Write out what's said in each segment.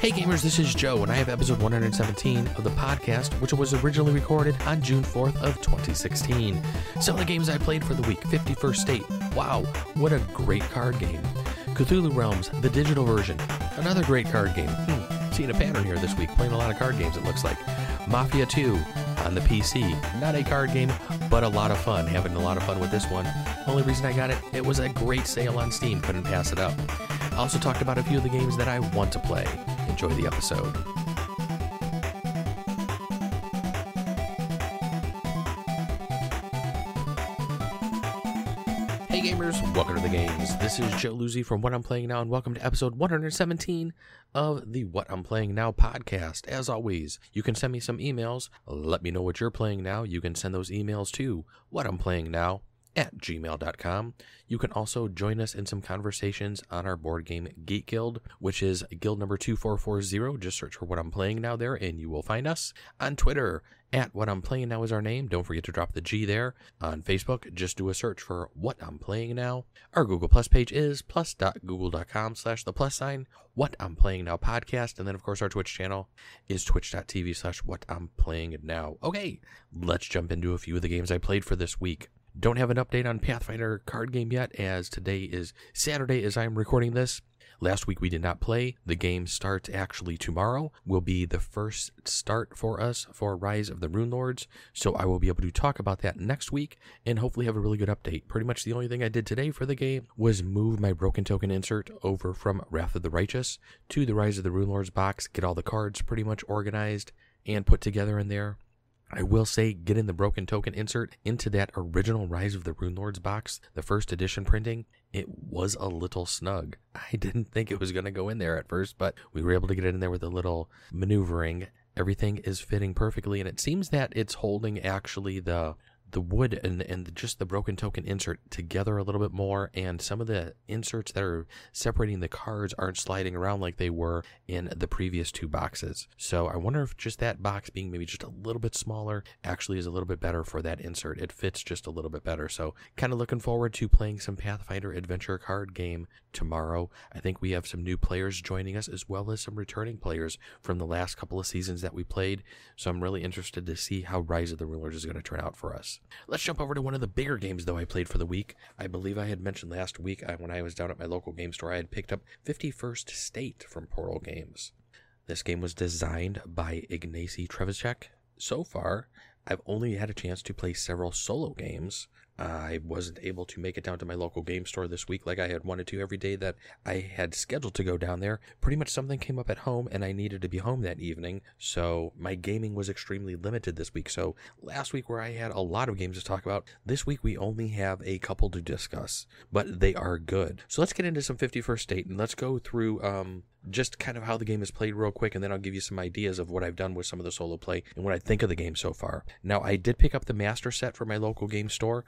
Hey gamers, this is Joe, and I have episode 117 of the podcast, which was originally recorded on June 4th of 2016. Some of the games I played for the week: 51st State. Wow, what a great card game! Cthulhu Realms, the digital version. Another great card game. Hmm, seeing a pattern here this week, playing a lot of card games. It looks like Mafia 2 on the PC. Not a card game, but a lot of fun. Having a lot of fun with this one. Only reason I got it, it was a great sale on Steam. Couldn't pass it up. I also talked about a few of the games that I want to play. Enjoy the episode. Hey gamers, welcome to the games. This is Joe Luzzi from What I'm Playing Now, and welcome to episode 117 of the What I'm Playing Now podcast. As always, you can send me some emails. Let me know what you're playing now. You can send those emails to What I'm Playing Now at gmail.com. You can also join us in some conversations on our board game Geek Guild, which is guild number 2440. Just search for what I'm playing now there and you will find us. On Twitter, at what I'm playing now is our name. Don't forget to drop the G there. On Facebook, just do a search for what I'm playing now. Our Google Plus page is plus.google.com slash the plus sign what I'm playing now podcast. And then of course our Twitch channel is twitch.tv slash what I'm playing now. Okay, let's jump into a few of the games I played for this week. Don't have an update on Pathfinder card game yet, as today is Saturday as I'm recording this. Last week we did not play. The game starts actually tomorrow. Will be the first start for us for Rise of the Rune Lords. So I will be able to talk about that next week and hopefully have a really good update. Pretty much the only thing I did today for the game was move my broken token insert over from Wrath of the Righteous to the Rise of the Rune Lords box, get all the cards pretty much organized and put together in there. I will say, getting the broken token insert into that original Rise of the Rune Lords box, the first edition printing, it was a little snug. I didn't think it was going to go in there at first, but we were able to get it in there with a little maneuvering. Everything is fitting perfectly, and it seems that it's holding actually the the wood and, and just the broken token insert together a little bit more and some of the inserts that are separating the cards aren't sliding around like they were in the previous two boxes. So i wonder if just that box being maybe just a little bit smaller actually is a little bit better for that insert. It fits just a little bit better. So kind of looking forward to playing some pathfinder adventure card game tomorrow i think we have some new players joining us as well as some returning players from the last couple of seasons that we played so i'm really interested to see how rise of the Rune Lords is going to turn out for us Let's jump over to one of the bigger games, though, I played for the week. I believe I had mentioned last week when I was down at my local game store, I had picked up 51st State from Portal Games. This game was designed by Ignacy Trzewiczek. So far, I've only had a chance to play several solo games. I wasn't able to make it down to my local game store this week like I had wanted to every day that I had scheduled to go down there. Pretty much something came up at home and I needed to be home that evening, so my gaming was extremely limited this week. So last week, where I had a lot of games to talk about, this week we only have a couple to discuss, but they are good. So let's get into some 51st State and let's go through um, just kind of how the game is played real quick, and then I'll give you some ideas of what I've done with some of the solo play and what I think of the game so far. Now, I did pick up the master set for my local game store.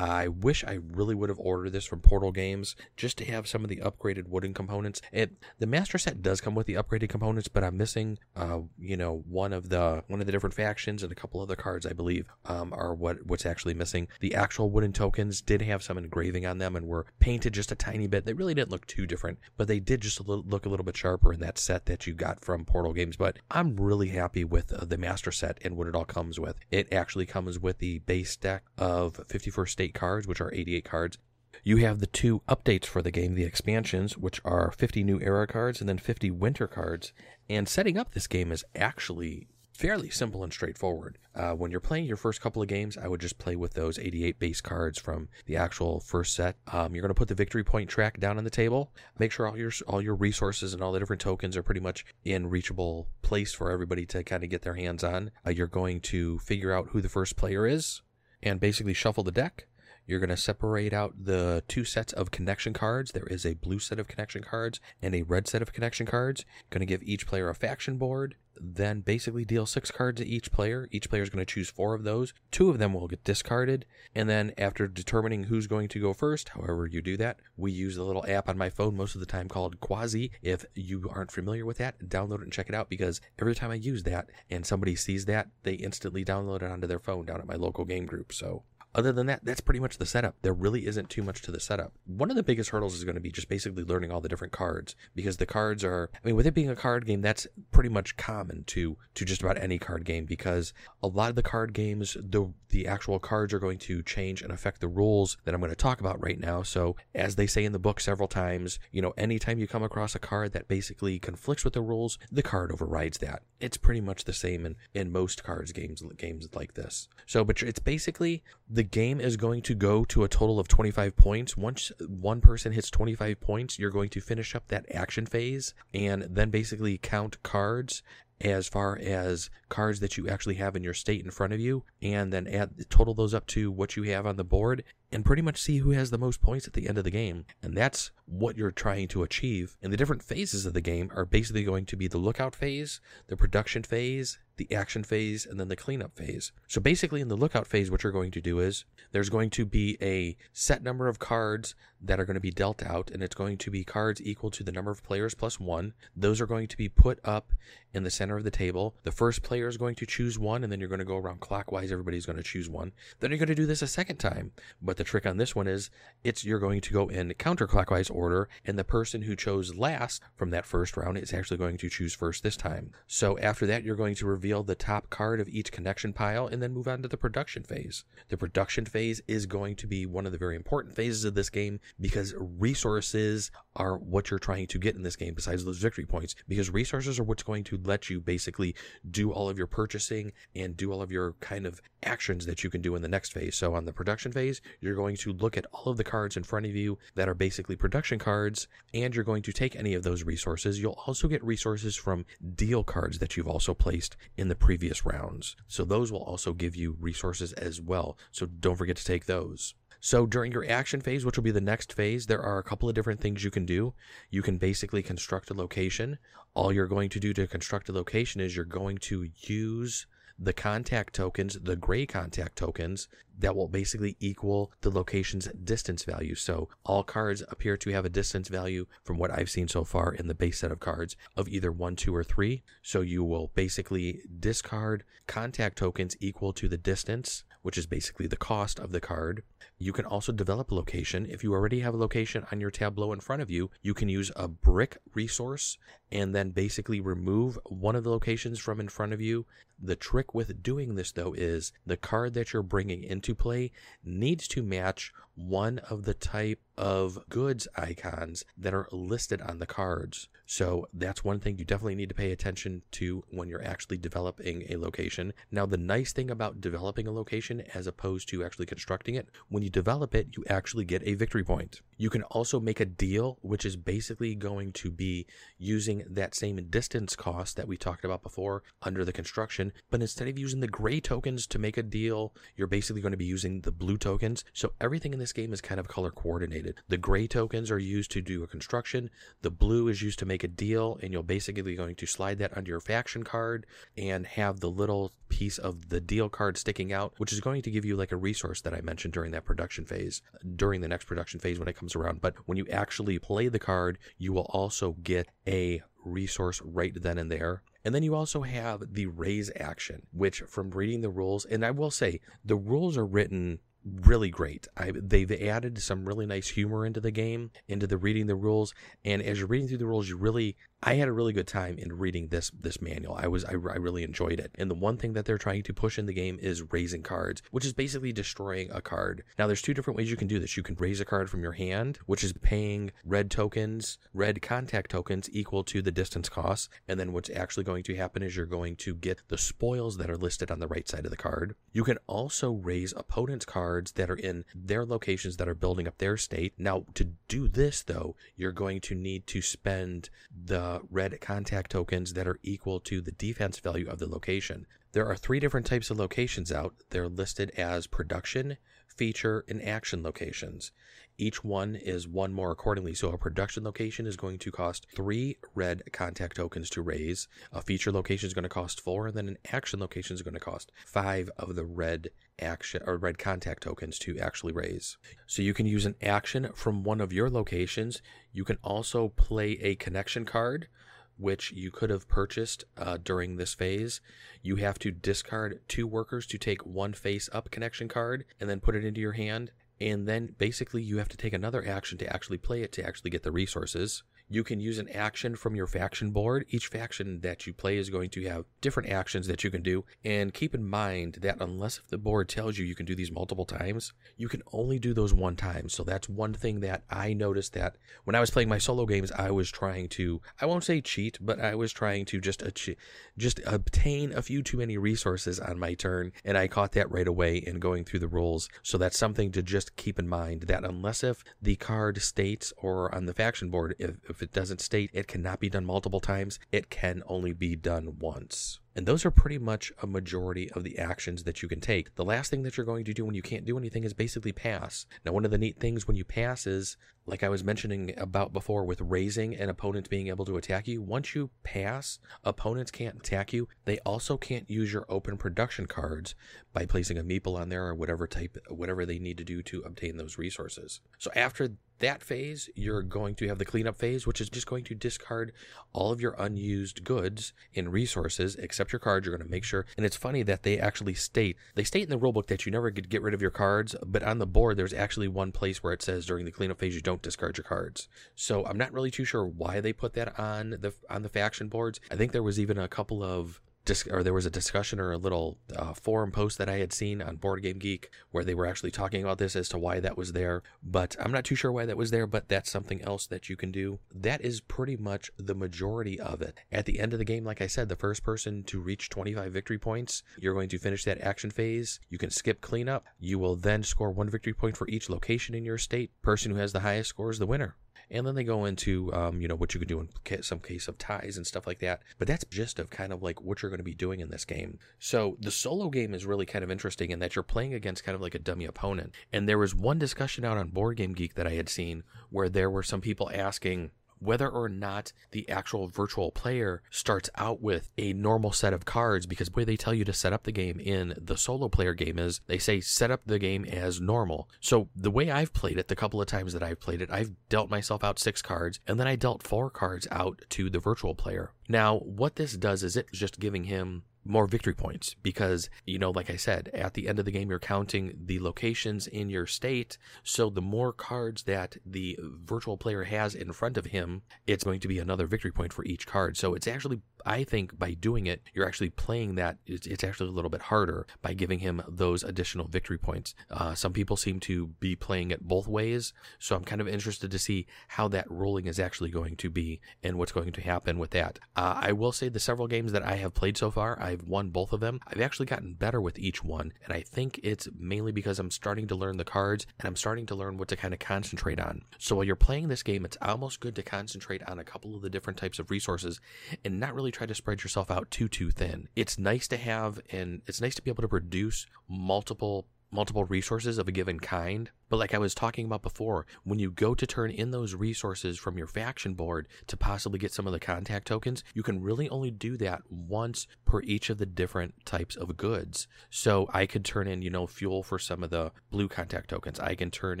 Wish I really would have ordered this from Portal Games just to have some of the upgraded wooden components. It the master set does come with the upgraded components, but I'm missing, uh, you know, one of the one of the different factions and a couple other cards, I believe, um, are what what's actually missing. The actual wooden tokens did have some engraving on them and were painted just a tiny bit. They really didn't look too different, but they did just a little, look a little bit sharper in that set that you got from Portal Games. But I'm really happy with uh, the master set and what it all comes with. It actually comes with the base deck of 51st State cards, which are 88 cards. You have the two updates for the game, the expansions, which are 50 new era cards and then 50 winter cards. And setting up this game is actually fairly simple and straightforward. Uh, when you're playing your first couple of games, I would just play with those 88 base cards from the actual first set. Um, you're going to put the victory point track down on the table. Make sure all your all your resources and all the different tokens are pretty much in reachable place for everybody to kind of get their hands on. Uh, you're going to figure out who the first player is and basically shuffle the deck. You're going to separate out the two sets of connection cards. There is a blue set of connection cards and a red set of connection cards. Going to give each player a faction board. Then basically deal six cards to each player. Each player is going to choose four of those. Two of them will get discarded. And then after determining who's going to go first, however you do that, we use the little app on my phone most of the time called Quasi. If you aren't familiar with that, download it and check it out because every time I use that and somebody sees that, they instantly download it onto their phone down at my local game group. So other than that, that's pretty much the setup. There really isn't too much to the setup. One of the biggest hurdles is going to be just basically learning all the different cards because the cards are, I mean, with it being a card game, that's pretty much common to to just about any card game because a lot of the card games the the actual cards are going to change and affect the rules that I'm going to talk about right now. So as they say in the book several times, you know, anytime you come across a card that basically conflicts with the rules, the card overrides that. It's pretty much the same in in most cards games games like this. So but it's basically the game is going to go to a total of 25 points. Once one person hits 25 points, you're going to finish up that action phase and then basically count cards as far as cards that you actually have in your state in front of you and then add total those up to what you have on the board and pretty much see who has the most points at the end of the game. And that's what you're trying to achieve. And the different phases of the game are basically going to be the lookout phase, the production phase, the action phase, and then the cleanup phase. So basically, in the lookout phase, what you're going to do is there's going to be a set number of cards that are going to be dealt out, and it's going to be cards equal to the number of players plus one. Those are going to be put up in the center of the table. The first player is going to choose one, and then you're going to go around clockwise. Everybody's going to choose one. Then you're going to do this a second time. But the trick on this one is it's you're going to go in counterclockwise order, and the person who chose last from that first round is actually going to choose first this time. So after that, you're going to reveal the top card of each connection pile and then move on to the production phase. The production phase is going to be one of the very important phases of this game because resources are what you're trying to get in this game besides those victory points because resources are what's going to let you basically do all of your purchasing and do all of your kind of actions that you can do in the next phase. So on the production phase, you're going to look at all of the cards in front of you that are basically production cards and you're going to take any of those resources. You'll also get resources from deal cards that you've also placed in the previous rounds. So those will also give you resources as well. So don't forget to take those. So during your action phase, which will be the next phase, there are a couple of different things you can do. You can basically construct a location. All you're going to do to construct a location is you're going to use the contact tokens, the gray contact tokens, that will basically equal the location's distance value. So all cards appear to have a distance value from what I've seen so far in the base set of cards of either one, two, or three. So you will basically discard contact tokens equal to the distance, which is basically the cost of the card. You can also develop a location. If you already have a location on your tableau in front of you, you can use a brick resource and then basically remove one of the locations from in front of you. The trick with doing this, though, is the card that you're bringing into play needs to match one of the type of goods icons that are listed on the cards. So that's one thing you definitely need to pay attention to when you're actually developing a location. Now, the nice thing about developing a location as opposed to actually constructing it, when you develop it, you actually get a victory point. You can also make a deal, which is basically going to be using that same distance cost that we talked about before under the construction, but instead of using the gray tokens to make a deal, you're basically going to be using the blue tokens. So everything in this game is kind of color coordinated. The gray tokens are used to do a construction, the blue is used to make a deal, and you're basically going to slide that under your faction card and have the little piece of the deal card sticking out, which is going to give you like a resource that I mentioned during that production phase, during the next production phase when it comes around. But when you actually play the card, you will also get a resource right then and there. And then you also have the raze action, which from reading the rules, and I will say the rules are written really great. I, they've added some really nice humor into the game, into the reading the rules, and as you're reading through the rules, you really I had a really good time in reading this this manual. I was I, I really enjoyed it. And the one thing that they're trying to push in the game is razing cards, which is basically destroying a card. Now there's two different ways you can do this. You can raze a card from your hand, which is paying red tokens, red contact tokens equal to the distance cost, and then what's actually going to happen is you're going to get the spoils that are listed on the right side of the card. You can also raze opponents' cards that are in their locations that are building up their state. Now to do this though, you're going to need to spend the Uh, red contact tokens that are equal to the defense value of the location. There are three different types of locations out. They're listed as production, feature, and action locations. Each one is one more accordingly. So a production location is going to cost three red contact tokens to raze. A feature location is going to cost four, and then an action location is going to cost five of the red action or red contact tokens to actually raze. So you can use an action from one of your locations. You can also play a connection card which you could have purchased uh, during this phase. You have to discard two workers to take one face up connection card and then put it into your hand and then basically you have to take another action to actually play it to actually get the resources. You can use an action from your faction board. Each faction that you play is going to have different actions that you can do. And keep in mind that unless if the board tells you you can do these multiple times, you can only do those one time. So that's one thing that I noticed that when I was playing my solo games, I was trying to, I won't say cheat, but I was trying to just achieve, just obtain a few too many resources on my turn. And I caught that right away in going through the rules. So that's something to just keep in mind that unless if the card states or on the faction board, if, if it doesn't state it cannot be done multiple times, it can only be done once. And those are pretty much a majority of the actions that you can take. The last thing that you're going to do when you can't do anything is basically pass. Now, one of the neat things when you pass is, like I was mentioning about before with razing and opponents being able to attack you, once you pass, opponents can't attack you. They also can't use your open production cards by placing a meeple on there or whatever type, whatever they need to do to obtain those resources. So after that phase, you're going to have the cleanup phase, which is just going to discard all of your unused goods and resources, except your cards. You're going to make sure. And it's funny that they actually state, they state in the rulebook that you never could get rid of your cards, but on the board, there's actually one place where it says during the cleanup phase, you don't discard your cards. So I'm not really too sure why they put that on the, on the faction boards. I think there was even a couple of dis- or there was a discussion or a little uh, forum post that I had seen on Board Game Geek where they were actually talking about this as to why that was there. But I'm not too sure why that was there, but that's something else that you can do. That is pretty much the majority of it. At the end of the game, like I said, the first person to reach 25 victory points, you're going to finish that action phase. You can skip cleanup. You will then score one victory point for each location in your state. Person who has the highest score is the winner and then they go into um, you know what you can do in some case of ties and stuff like that. But that's just of kind of like what you're going to be doing in this game. So the solo game is really kind of interesting in that you're playing against kind of like a dummy opponent. And there was one discussion out on board game geek that i had seen where there were some people asking whether or not the actual virtual player starts out with a normal set of cards because the way they tell you to set up the game in the solo player game is they say set up the game as normal. So the way I've played it, the couple of times that I've played it, I've dealt myself out six cards and then I dealt four cards out to the virtual player. Now, what this does is it's just giving him more victory points because, you know, like I said, at the end of the game, you're counting the locations in your state. So the more cards that the virtual player has in front of him, it's going to be another victory point for each card. So it's actually, I think, by doing it, you're actually playing that. It's, it's actually a little bit harder by giving him those additional victory points. Uh, some people seem to be playing it both ways. So I'm kind of interested to see how that rolling is actually going to be and what's going to happen with that. Uh, I will say the several games that I have played so far, I've won both of them. I've actually gotten better with each one, and I think it's mainly because I'm starting to learn the cards and I'm starting to learn what to kind of concentrate on. So while you're playing this game, it's almost good to concentrate on a couple of the different types of resources and not really try to spread yourself out too too thin. It's nice to have and it's nice to be able to produce multiple multiple resources of a given kind but like I was talking about before, when you go to turn in those resources from your faction board to possibly get some of the contact tokens, you can really only do that once per each of the different types of goods. So I could turn in, you know, fuel for some of the blue contact tokens. I can turn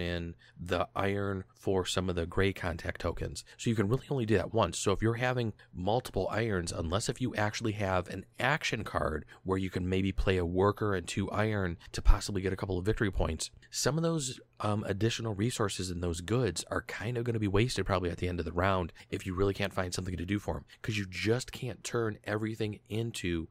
in the iron for some of the gray contact tokens. So you can really only do that once. So if you're having multiple irons, unless if you actually have an action card where you can maybe play a worker and two iron to possibly get a couple of victory points, some of those um, additional resources and those goods are kind of going to be wasted probably at the end of the round if you really can't find something to do for them because you just can't turn everything into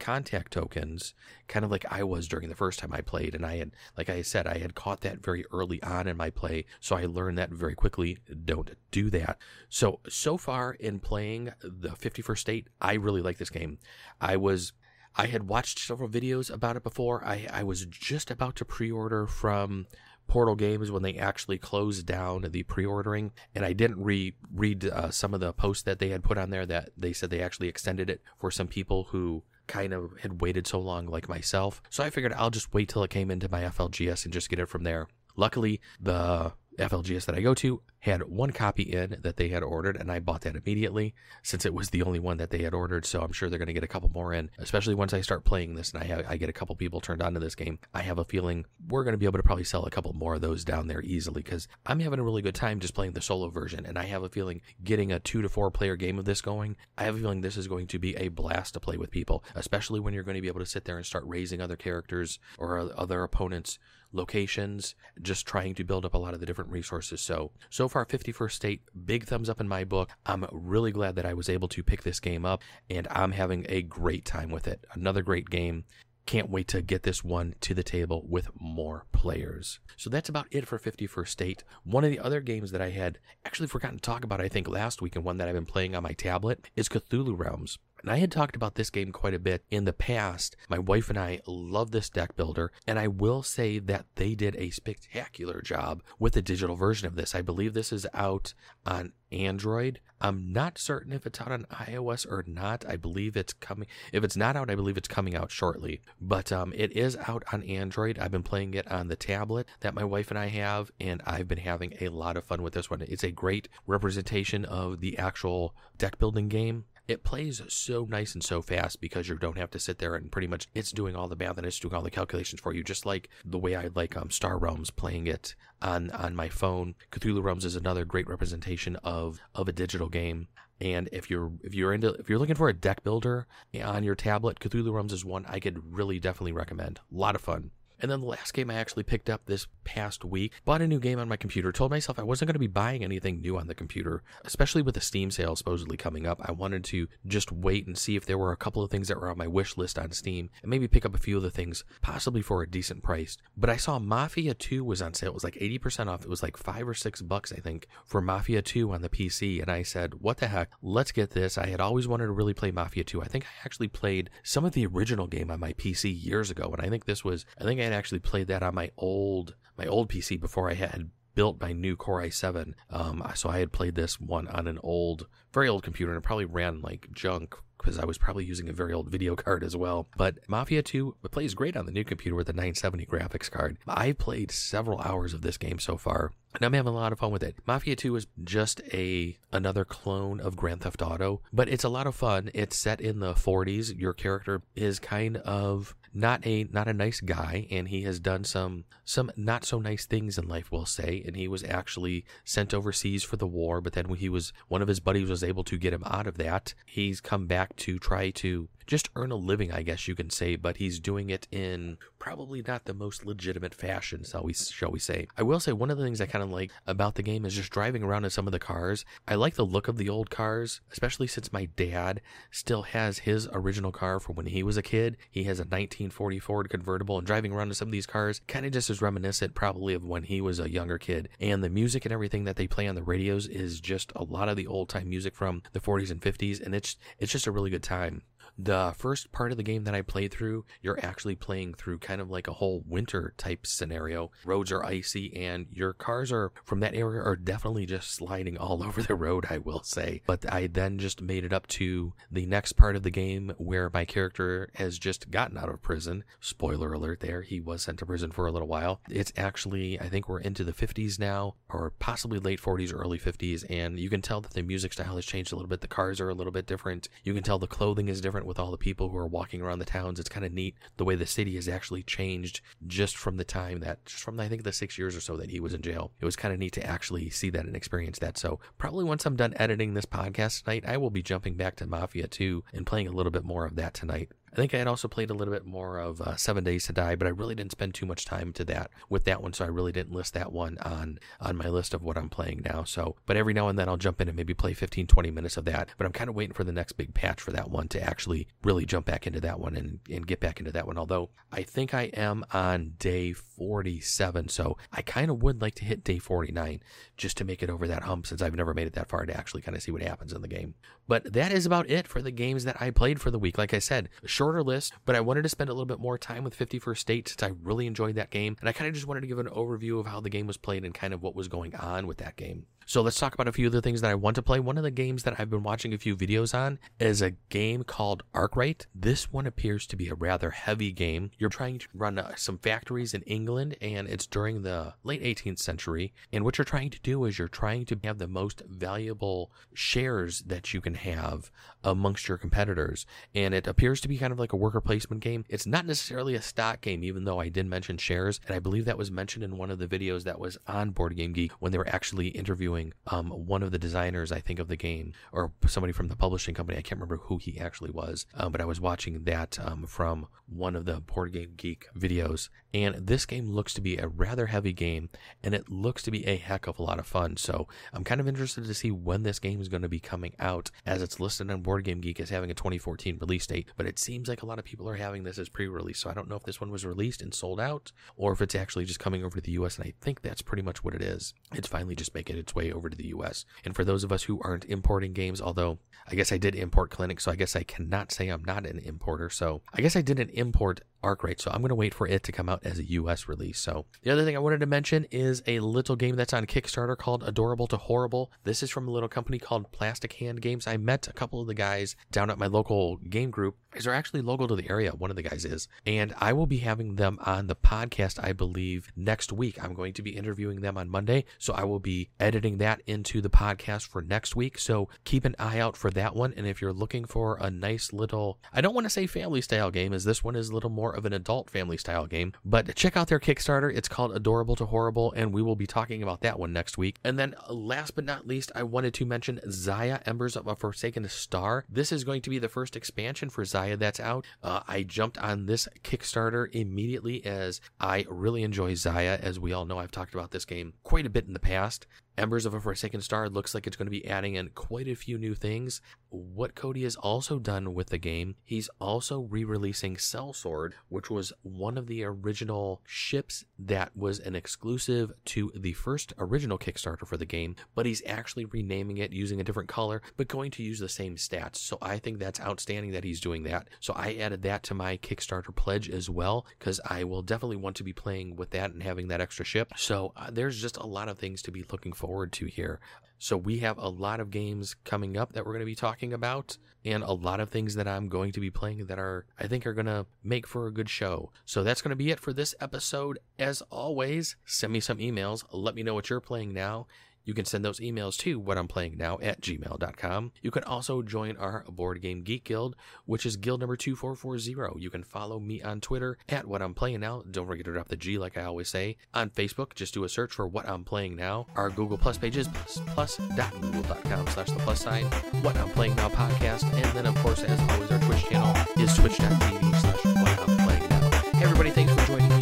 contact tokens kind of like I was during the first time I played and I had like I said I had caught that very early on in my play so I learned that very quickly. Don't do that. So so far in playing the 51st state I really like this game. I was I had watched several videos about it before I I was just about to pre-order from Portal Games when they actually closed down the pre-ordering, and I didn't re- read uh, some of the posts that they had put on there that they said they actually extended it for some people who kind of had waited so long, like myself. So I figured I'll just wait till it came into my FLGS and just get it from there. Luckily, the FLGS that I go to had one copy in that they had ordered, and I bought that immediately since it was the only one that they had ordered. So I'm sure they're going to get a couple more in, especially once I start playing this and I, have, I get a couple people turned on to this game. I have a feeling we're going to be able to probably sell a couple more of those down there easily because I'm having a really good time just playing the solo version, and I have a feeling getting a two to four player game of this going, I have a feeling this is going to be a blast to play with people, especially when you're going to be able to sit there and start razing other characters or other opponents' locations, just trying to build up a lot of the different resources. So, so far far, 51st State, big thumbs up in my book. I'm really glad that I was able to pick this game up, and I'm having a great time with it. Another great game. Can't wait to get this one to the table with more players. So that's about it for 51st State. One of the other games that I had actually forgotten to talk about, I think, last week, and one that I've been playing on my tablet is Cthulhu Realms. And I had talked about this game quite a bit in the past. My wife and I love this deck builder, and I will say that they did a spectacular job with the digital version of this. I believe this is out on Android. I'm not certain if it's out on iOS or not. I believe it's coming. If it's not out, I believe it's coming out shortly. But um, it is out on Android. I've been playing it on the tablet that my wife and I have, and I've been having a lot of fun with this one. It's a great representation of the actual deck building game it plays so nice and so fast because you don't have to sit there and pretty much it's doing all the math and it's doing all the calculations for you, just like the way I like um, Star Realms playing it on on my phone. Cthulhu Realms is another great representation of of a digital game. And if you're if you're into if you're looking for a deck builder on your tablet, Cthulhu Realms is one I could really definitely recommend. A lot of fun. And then the last game I actually picked up this past week, bought a new game on my computer, told myself I wasn't going to be buying anything new on the computer, especially with the Steam sale supposedly coming up. I wanted to just wait and see if there were a couple of things that were on my wish list on Steam and maybe pick up a few of the things, possibly for a decent price. But I saw Mafia 2 was on sale. It was like 80% off. It was like five or six bucks, I think, for Mafia 2 on the PC. And I said, what the heck? Let's get this. I had always wanted to really play Mafia 2. I think I actually played some of the original game on my PC years ago. And I think this was, I think I had actually played that on my old my old PC before I had built my new Core i7. Um, so I had played this one on an old, very old computer, and it probably ran like junk because I was probably using a very old video card as well. But Mafia 2 plays great on the new computer with the 970 graphics card. I've played several hours of this game so far, and I'm having a lot of fun with it. Mafia 2 is just a another clone of Grand Theft Auto, but it's a lot of fun. It's set in the 40s. Your character is kind of not a not a nice guy and he has done some some not so nice things in life we'll say. And he was actually sent overseas for the war but then when he was one of his buddies was able to get him out of that he's come back to try to just earn a living, I guess you can say, but he's doing it in probably not the most legitimate fashion, shall we, shall we say. I will say one of the things I kind of like about the game is just driving around in some of the cars. I like the look of the old cars, especially since my dad still has his original car from when he was a kid. He has a 1940 Ford convertible, and driving around in some of these cars kind of just is reminiscent probably of when he was a younger kid. And the music and everything that they play on the radios is just a lot of the old time music from the 40s and 50s, and it's it's just a really good time. The first part of the game that I played through, you're actually playing through kind of like a whole winter type scenario. Roads are icy and your cars are from that area are definitely just sliding all over the road, I will say. But I then just made it up to the next part of the game where my character has just gotten out of prison. Spoiler alert there, he was sent to prison for a little while. It's actually, I think we're into the 50s now, or possibly late 40s, early 50s, and you can tell that the music style has changed a little bit. The cars are a little bit different. You can tell the clothing is different with all the people who are walking around the towns. It's kind of neat the way the city has actually changed just from the time that, just from I think the six years or so that he was in jail. It was kind of neat to actually see that and experience that. So probably once I'm done editing this podcast tonight, I will be jumping back to Mafia 2 and playing a little bit more of that tonight. I think I had also played a little bit more of uh, Seven Days to Die, but I really didn't spend too much time to that with that one, so I really didn't list that one on on my list of what I'm playing now. So, but every now and then I'll jump in and maybe play 15, 20 minutes of that. But I'm kind of waiting for the next big patch for that one to actually really jump back into that one and and get back into that one. Although I think I am on day 47, so I kind of would like to hit day 49 just to make it over that hump since I've never made it that far to actually kind of see what happens in the game. But that is about it for the games that I played for the week. Like I said, shorter list, but I wanted to spend a little bit more time with 51st State since I really enjoyed that game. And I kind of just wanted to give an overview of how the game was played and kind of what was going on with that game. So let's talk about a few of the things that I want to play. One of the games that I've been watching a few videos on is a game called Arkwright. This one appears to be a rather heavy game. You're trying to run uh, some factories in England, and it's during the late 18th century. And what you're trying to do is you're trying to have the most valuable shares that you can have amongst your competitors. And it appears to be kind of like a worker placement game. It's not necessarily a stock game, even though I did mention shares. And I believe that was mentioned in one of the videos that was on Board Game Geek when they were actually interviewing interviewing um, one of the designers, I think, of the game, or somebody from the publishing company. I can't remember who he actually was, um, but I was watching that um, from one of the Board Game Geek videos. And this game looks to be a rather heavy game, and it looks to be a heck of a lot of fun. So I'm kind of interested to see when this game is going to be coming out, as it's listed on Board Game Geek as having a 2014 release date. But it seems like a lot of people are having this as pre release. So I don't know if this one was released and sold out, or if it's actually just coming over to the US. And I think that's pretty much what it is. It's finally just making its way over to the US. And for those of us who aren't importing games, although I guess I did import Clinic, so I guess I cannot say I'm not an importer. So I guess I didn't import Arkwright, so I'm going to wait for it to come out as a US release. So the other thing I wanted to mention is a little game that's on Kickstarter called Adorable to Horrible. This is from a little company called Plastic Hand Games. I met a couple of the guys down at my local game group. They're actually local to the area. One of the guys is, and I will be having them on the podcast. I believe next week. I'm going to be interviewing them on Monday, so I will be editing that into the podcast for next week. So keep an eye out for that one. And if you're looking for a nice little, I don't want to say family style game, as this one is a little more of an adult family style game. But check out their Kickstarter. It's called Adorable to Horrible, and we will be talking about that one next week. And then last but not least, I wanted to mention Xia Embers of a Forsaken Star. This is going to be the first expansion for Xia that's out. Uh, I jumped on this Kickstarter immediately as I really enjoy Xia. As we all know, I've talked about this game quite a bit in the past. Embers of a Forsaken Star looks like it's going to be adding in quite a few new things. What Cody has also done with the game, he's also re releasing Cell Sword, which was one of the original ships that was an exclusive to the first original Kickstarter for the game, but he's actually renaming it using a different color, but going to use the same stats. So I think that's outstanding that he's doing that. So I added that to my Kickstarter pledge as well, because I will definitely want to be playing with that and having that extra ship. So uh, there's just a lot of things to be looking for forward to here. So we have a lot of games coming up that we're going to be talking about and a lot of things that I'm going to be playing that are I think are going to make for a good show. So that's going to be it for this episode. As always, send me some emails. Let me know what you're playing now. You can send those emails to what I'm playing now at gmail.com. You can also join our Board Game Geek Guild, which is guild number 2440. You can follow me on Twitter at what I'm playing now. Don't forget to drop the G like I always say. On Facebook, just do a search for what I'm playing now. Our Google Plus page is plus.google.com slash the plus sign. What I'm playing now podcast. And then, of course, as always, our Twitch channel is twitch.tv slash what I'm playing now. Everybody, thanks for joining